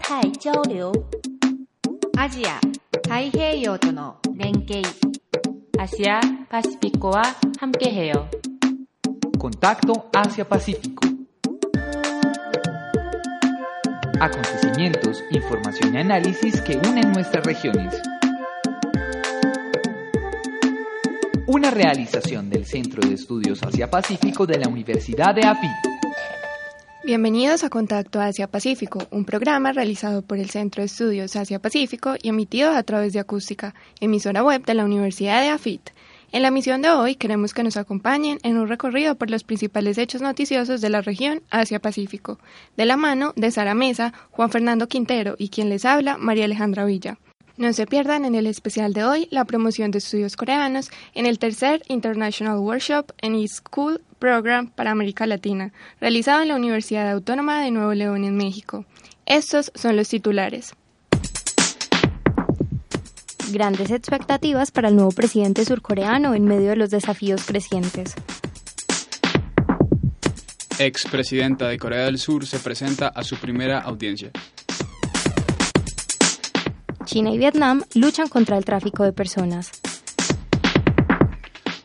太交流。アジア、太平洋との連携。Asia Pacificoa Hamkeheo. Contacto Asia-Pacífico. Acontecimientos, información y análisis que unen nuestras regiones. Una realización del Centro de Estudios Asia-Pacífico de la Universidad de AFI. Bienvenidos a Contacto Asia-Pacífico, un programa realizado por el Centro de Estudios Asia-Pacífico y emitido a través de Acústica, emisora web de la Universidad de AFIT. En la misión de hoy queremos que nos acompañen en un recorrido por los principales hechos noticiosos de la región Asia-Pacífico, de la mano de Sara Mesa, Juan Fernando Quintero y quien les habla, María Alejandra Villa. No se pierdan en el especial de hoy la promoción de estudios coreanos en el tercer International Workshop en E-School Program para América Latina, realizado en la Universidad Autónoma de Nuevo León en México. Estos son los titulares. Grandes expectativas para el nuevo presidente surcoreano en medio de los desafíos crecientes. Expresidenta de Corea del Sur se presenta a su primera audiencia. China y Vietnam luchan contra el tráfico de personas.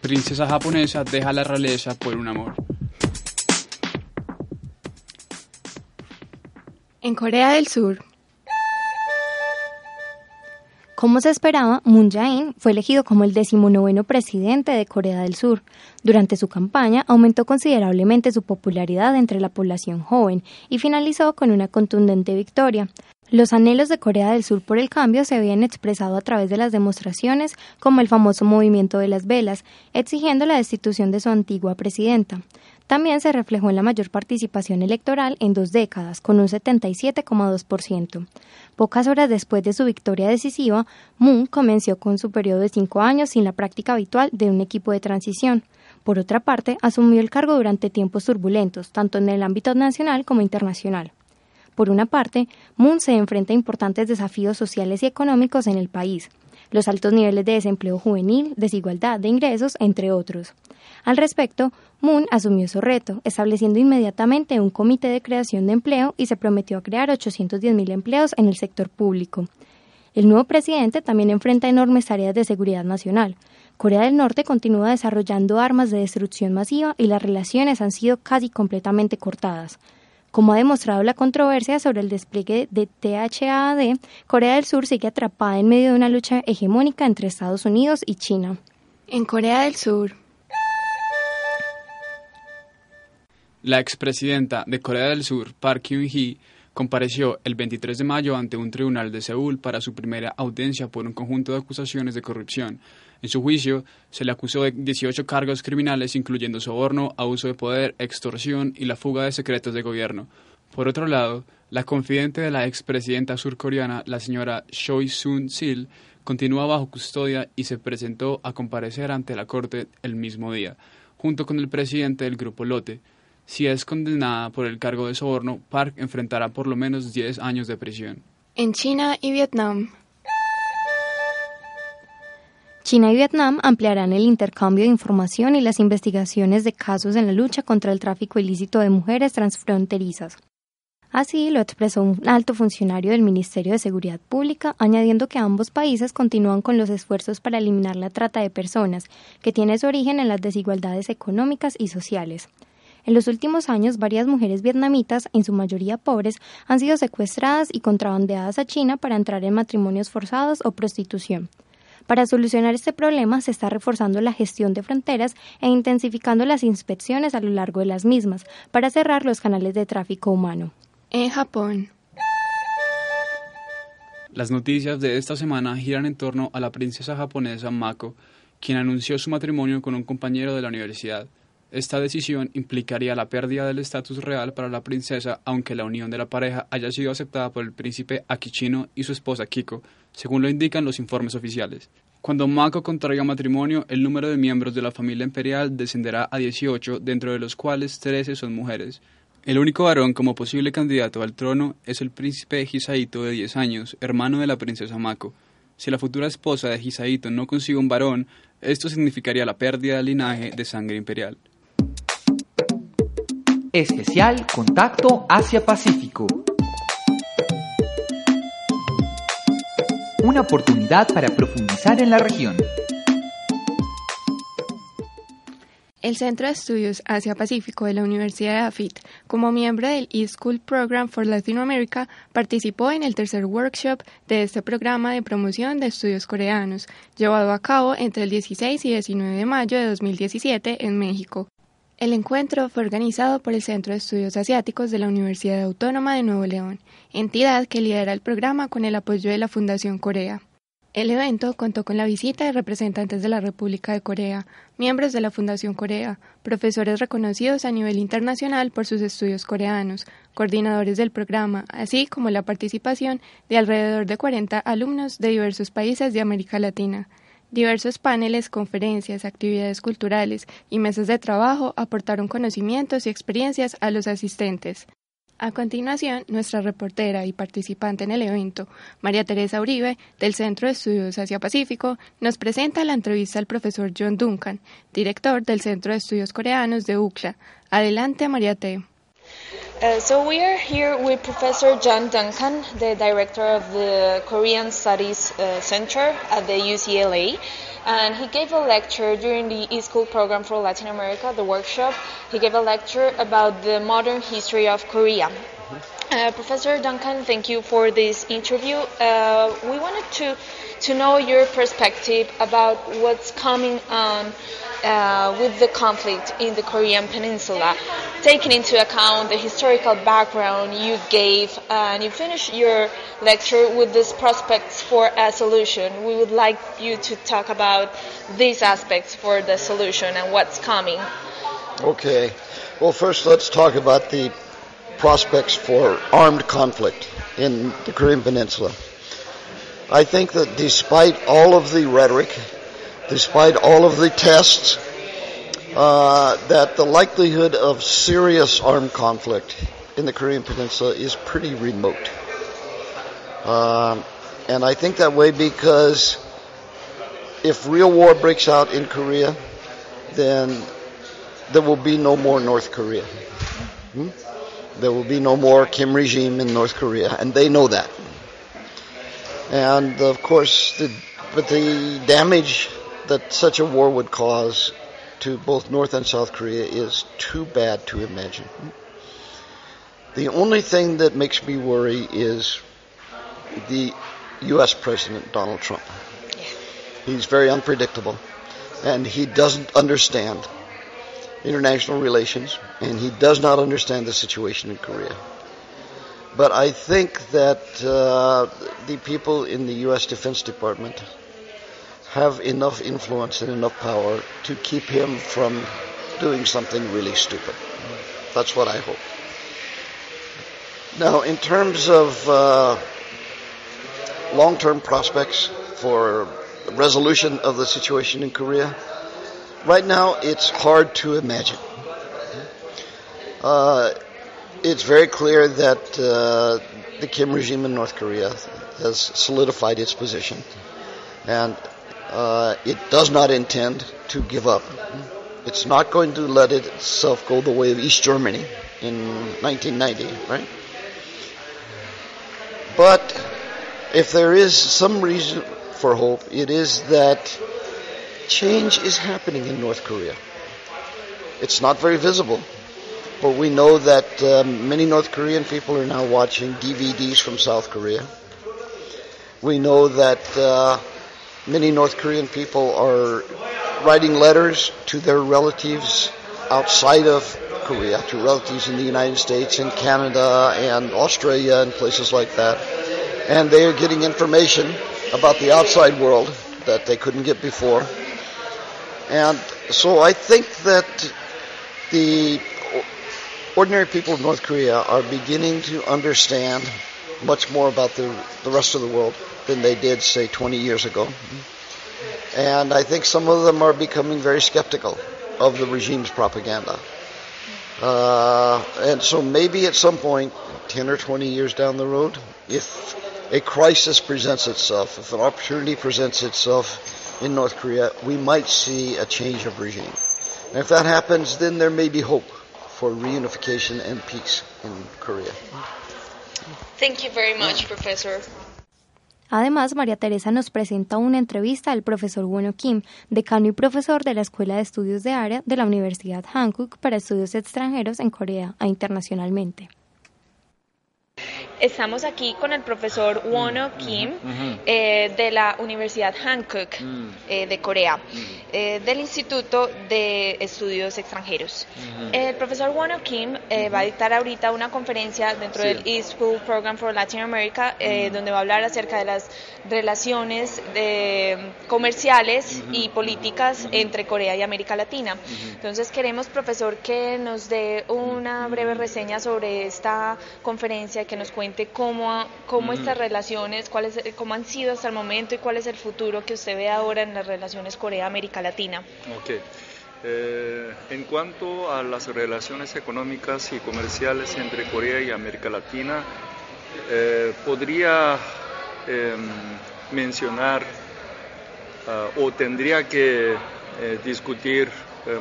Princesa japonesa deja la realeza por un amor. En Corea del Sur, Como se esperaba, Moon Jae-in fue elegido como el decimonoveno presidente de Corea del Sur. Durante su campaña aumentó considerablemente su popularidad entre la población joven y finalizó con una contundente victoria. Los anhelos de Corea del Sur por el cambio se habían expresado a través de las demostraciones, como el famoso movimiento de las velas, exigiendo la destitución de su antigua presidenta. También se reflejó en la mayor participación electoral en dos décadas, con un 77,2%. Pocas horas después de su victoria decisiva, Moon comenzó con su periodo de cinco años sin la práctica habitual de un equipo de transición. Por otra parte, asumió el cargo durante tiempos turbulentos, tanto en el ámbito nacional como internacional. Por una parte, Moon se enfrenta a importantes desafíos sociales y económicos en el país, los altos niveles de desempleo juvenil, desigualdad de ingresos, entre otros. Al respecto, Moon asumió su reto, estableciendo inmediatamente un comité de creación de empleo y se prometió crear 810.000 empleos en el sector público. El nuevo presidente también enfrenta enormes áreas de seguridad nacional. Corea del Norte continúa desarrollando armas de destrucción masiva y las relaciones han sido casi completamente cortadas. Como ha demostrado la controversia sobre el despliegue de THAAD, Corea del Sur sigue atrapada en medio de una lucha hegemónica entre Estados Unidos y China. En Corea del Sur, La expresidenta de Corea del Sur, Park Geun-hye, compareció el 23 de mayo ante un tribunal de Seúl para su primera audiencia por un conjunto de acusaciones de corrupción. En su juicio, se le acusó de 18 cargos criminales, incluyendo soborno, abuso de poder, extorsión y la fuga de secretos de gobierno. Por otro lado, la confidente de la expresidenta surcoreana, la señora Choi Soon-sil, continúa bajo custodia y se presentó a comparecer ante la corte el mismo día, junto con el presidente del grupo Lote. Si es condenada por el cargo de soborno, Park enfrentará por lo menos 10 años de prisión. en China y Vietnam. China y Vietnam ampliarán el intercambio de información y las investigaciones de casos en la lucha contra el tráfico ilícito de mujeres transfronterizas. Así lo expresó un alto funcionario del Ministerio de Seguridad Pública, añadiendo que ambos países continúan con los esfuerzos para eliminar la trata de personas, que tiene su origen en las desigualdades económicas y sociales. En los últimos años, varias mujeres vietnamitas, en su mayoría pobres, han sido secuestradas y contrabandeadas a China para entrar en matrimonios forzados o prostitución. Para solucionar este problema se está reforzando la gestión de fronteras e intensificando las inspecciones a lo largo de las mismas para cerrar los canales de tráfico humano. En Japón, Las noticias de esta semana giran en torno a la princesa japonesa Mako, quien anunció su matrimonio con un compañero de la universidad. Esta decisión implicaría la pérdida del estatus real para la princesa, aunque la unión de la pareja haya sido aceptada por el príncipe Akichino y su esposa Kiko, según lo indican los informes oficiales. Cuando Mako contraiga matrimonio, el número de miembros de la familia imperial descenderá a 18, dentro de los cuales 13 son mujeres. El único varón como posible candidato al trono es el príncipe Hisaito de 10 años, hermano de la princesa Mako. Si la futura esposa de Hisaito no consigue un varón, esto significaría la pérdida del linaje de sangre imperial. Especial Contacto Asia-Pacífico. una oportunidad para profundizar en la región. El Centro de Estudios Asia-Pacífico de la Universidad de AFIT, como miembro del E-School Program for Latin America, participó en el tercer workshop de este programa de promoción de estudios coreanos, llevado a cabo entre el 16 y 19 de mayo de 2017 en México. El encuentro fue organizado por el Centro de Estudios Asiáticos de la Universidad Autónoma de Nuevo León, entidad que lidera el programa con el apoyo de la Fundación Corea. El evento contó con la visita de representantes de la República de Corea, miembros de la Fundación Corea, profesores reconocidos a nivel internacional por sus estudios coreanos, coordinadores del programa, así como la participación de alrededor de 40 alumnos de diversos países de América Latina. Diversos paneles, conferencias, actividades culturales y mesas de trabajo aportaron conocimientos y experiencias a los asistentes. A continuación, nuestra reportera y participante en el evento, María Teresa Uribe, del Centro de Estudios Asia-Pacífico, nos presenta la entrevista al profesor John Duncan, director del Centro de Estudios Coreanos de UCLA. Adelante, María T. Uh, so we are here with Professor John Duncan, the director of the Korean Studies uh, Center at the UCLA. and he gave a lecture during the e-school program for Latin America, the workshop. He gave a lecture about the modern history of Korea. Uh, Professor Duncan, thank you for this interview. Uh, we wanted to to know your perspective about what's coming on uh, with the conflict in the Korean Peninsula, taking into account the historical background you gave, and you finished your lecture with these prospects for a solution. We would like you to talk about these aspects for the solution and what's coming. Okay. Well, first let's talk about the prospects for armed conflict in the Korean Peninsula. I think that despite all of the rhetoric despite all of the tests, uh, that the likelihood of serious armed conflict in the Korean Peninsula is pretty remote. Um, and I think that way because if real war breaks out in Korea, then there will be no more North Korea. Hmm? There will be no more Kim regime in North Korea, and they know that. And of course, the, but the damage that such a war would cause to both North and South Korea is too bad to imagine. The only thing that makes me worry is the U.S. President Donald Trump. He's very unpredictable, and he doesn't understand international relations, and he does not understand the situation in Korea. But I think that uh, the people in the U.S. Defense Department have enough influence and enough power to keep him from doing something really stupid. That's what I hope. Now, in terms of uh, long term prospects for resolution of the situation in Korea, right now it's hard to imagine. Uh, it's very clear that uh, the Kim regime in North Korea has solidified its position. And uh, it does not intend to give up. It's not going to let itself go the way of East Germany in 1990, right? But if there is some reason for hope, it is that change is happening in North Korea. It's not very visible, but we know that um, many North Korean people are now watching DVDs from South Korea. We know that uh, many North Korean people are writing letters to their relatives outside of Korea, to relatives in the United States and Canada and Australia and places like that. And they are getting information about the outside world that they couldn't get before. And so I think that the ordinary people of North Korea are beginning to understand much more about the, the rest of the world than they did, say, 20 years ago. And I think some of them are becoming very skeptical of the regime's propaganda. Uh, and so maybe at some point, 10 or 20 years down the road, if a crisis presents itself, if an opportunity presents itself in North Korea, we might see a change of regime. And if that happens, then there may be hope for reunification and peace in Korea. Thank you very much, Professor. Además, María Teresa nos presenta una entrevista al profesor Wono Kim, decano y profesor de la Escuela de Estudios de Área de la Universidad Hankook para Estudios Extranjeros en Corea e internacionalmente. Estamos aquí con el profesor Wono Kim eh, de la Universidad Hankook eh, de Corea, eh, del Instituto de Estudios Extranjeros. El profesor Wono Kim va a dictar ahorita una conferencia dentro del East School Program for Latin America, donde va a hablar acerca de las relaciones comerciales y políticas entre Corea y América Latina. Entonces queremos, profesor, que nos dé una breve reseña sobre esta conferencia, que nos cuente cómo, cómo estas relaciones, cuáles, cómo han sido hasta el momento y cuál es el futuro que usted ve ahora en las relaciones Corea-América Latina. Okay. Eh, en cuanto a las relaciones económicas y comerciales entre Corea y América Latina, eh, podría em, mencionar ah, o tendría que eh, discutir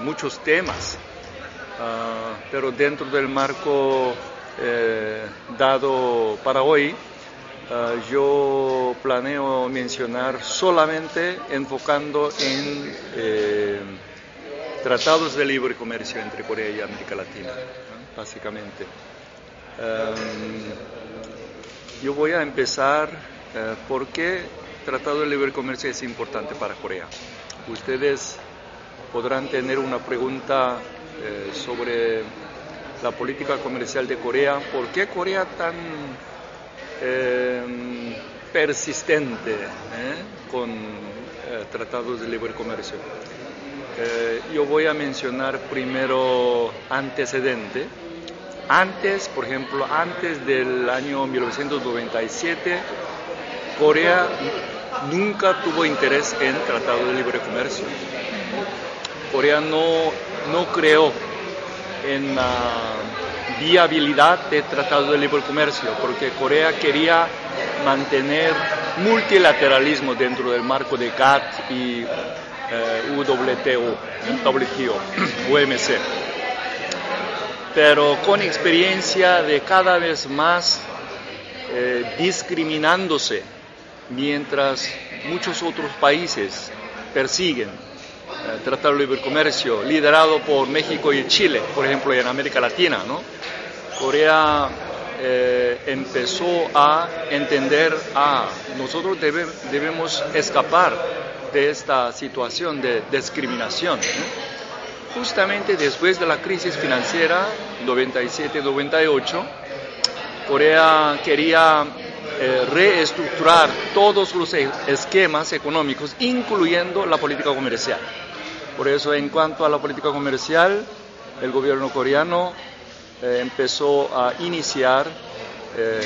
muchos temas, ah, pero dentro del marco eh, dado para hoy, eh, yo planeo mencionar solamente enfocando en eh, tratados de libre comercio entre Corea y América Latina, básicamente. yo voy a empezar por qué Tratado de Libre Comercio es importante para Corea. Ustedes podrán tener una pregunta sobre la política comercial de Corea, ¿por qué Corea tan em, persistente eh, con eh, tratados de libre comercio? Eh, yo voy a mencionar primero antecedente. Antes, por ejemplo, antes del año 1997, Corea nunca tuvo interés en tratado de libre comercio. Corea no, no creó en la viabilidad de tratado de libre comercio, porque Corea quería mantener multilateralismo dentro del marco de GATT y UWTO, WTO, UMC. Pero con experiencia de cada vez más eh, discriminándose, mientras muchos otros países persiguen Tratado de Libre Comercio, liderado por México y Chile, por ejemplo, en América Latina. ¿no? Corea eh, empezó a entender, a ah, nosotros debemos escapar de esta situación de discriminación. Justamente después de la crisis financiera 97-98, Corea quería eh, reestructurar todos los e-, esquemas económicos, incluyendo la política comercial. Por eso, en cuanto a la política comercial, el gobierno coreano eh, empezó a iniciar eh,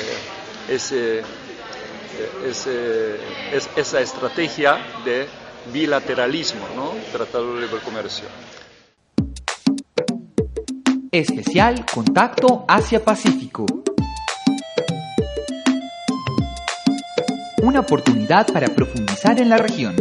esa estrategia de bilateralismo, ¿no? Tratado de libre comercio. Especial Contacto Asia-Pacífico. Una oportunidad para profundizar en la región.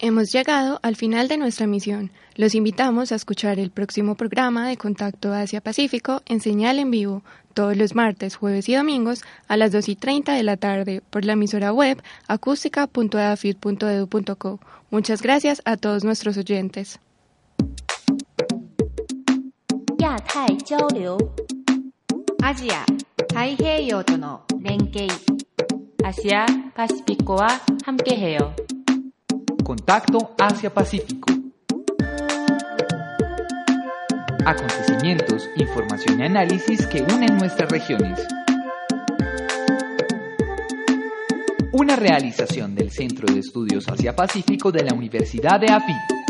Hemos llegado al final de nuestra misión. Los invitamos a escuchar el próximo programa de Contacto Asia-Pacífico en señal en vivo todos los martes, jueves y domingos a las 2 y 30 de la tarde por la emisora web acústica.edafit.edu.co. Muchas gracias a todos nuestros oyentes. Asia 太平洋との連携アシアパシフィコは 함께해요. Contacto Asia-Pacífico. Acontecimientos, información y análisis que unen nuestras regiones. Una realización del Centro de Estudios Asia-Pacífico de la Universidad de AFIT.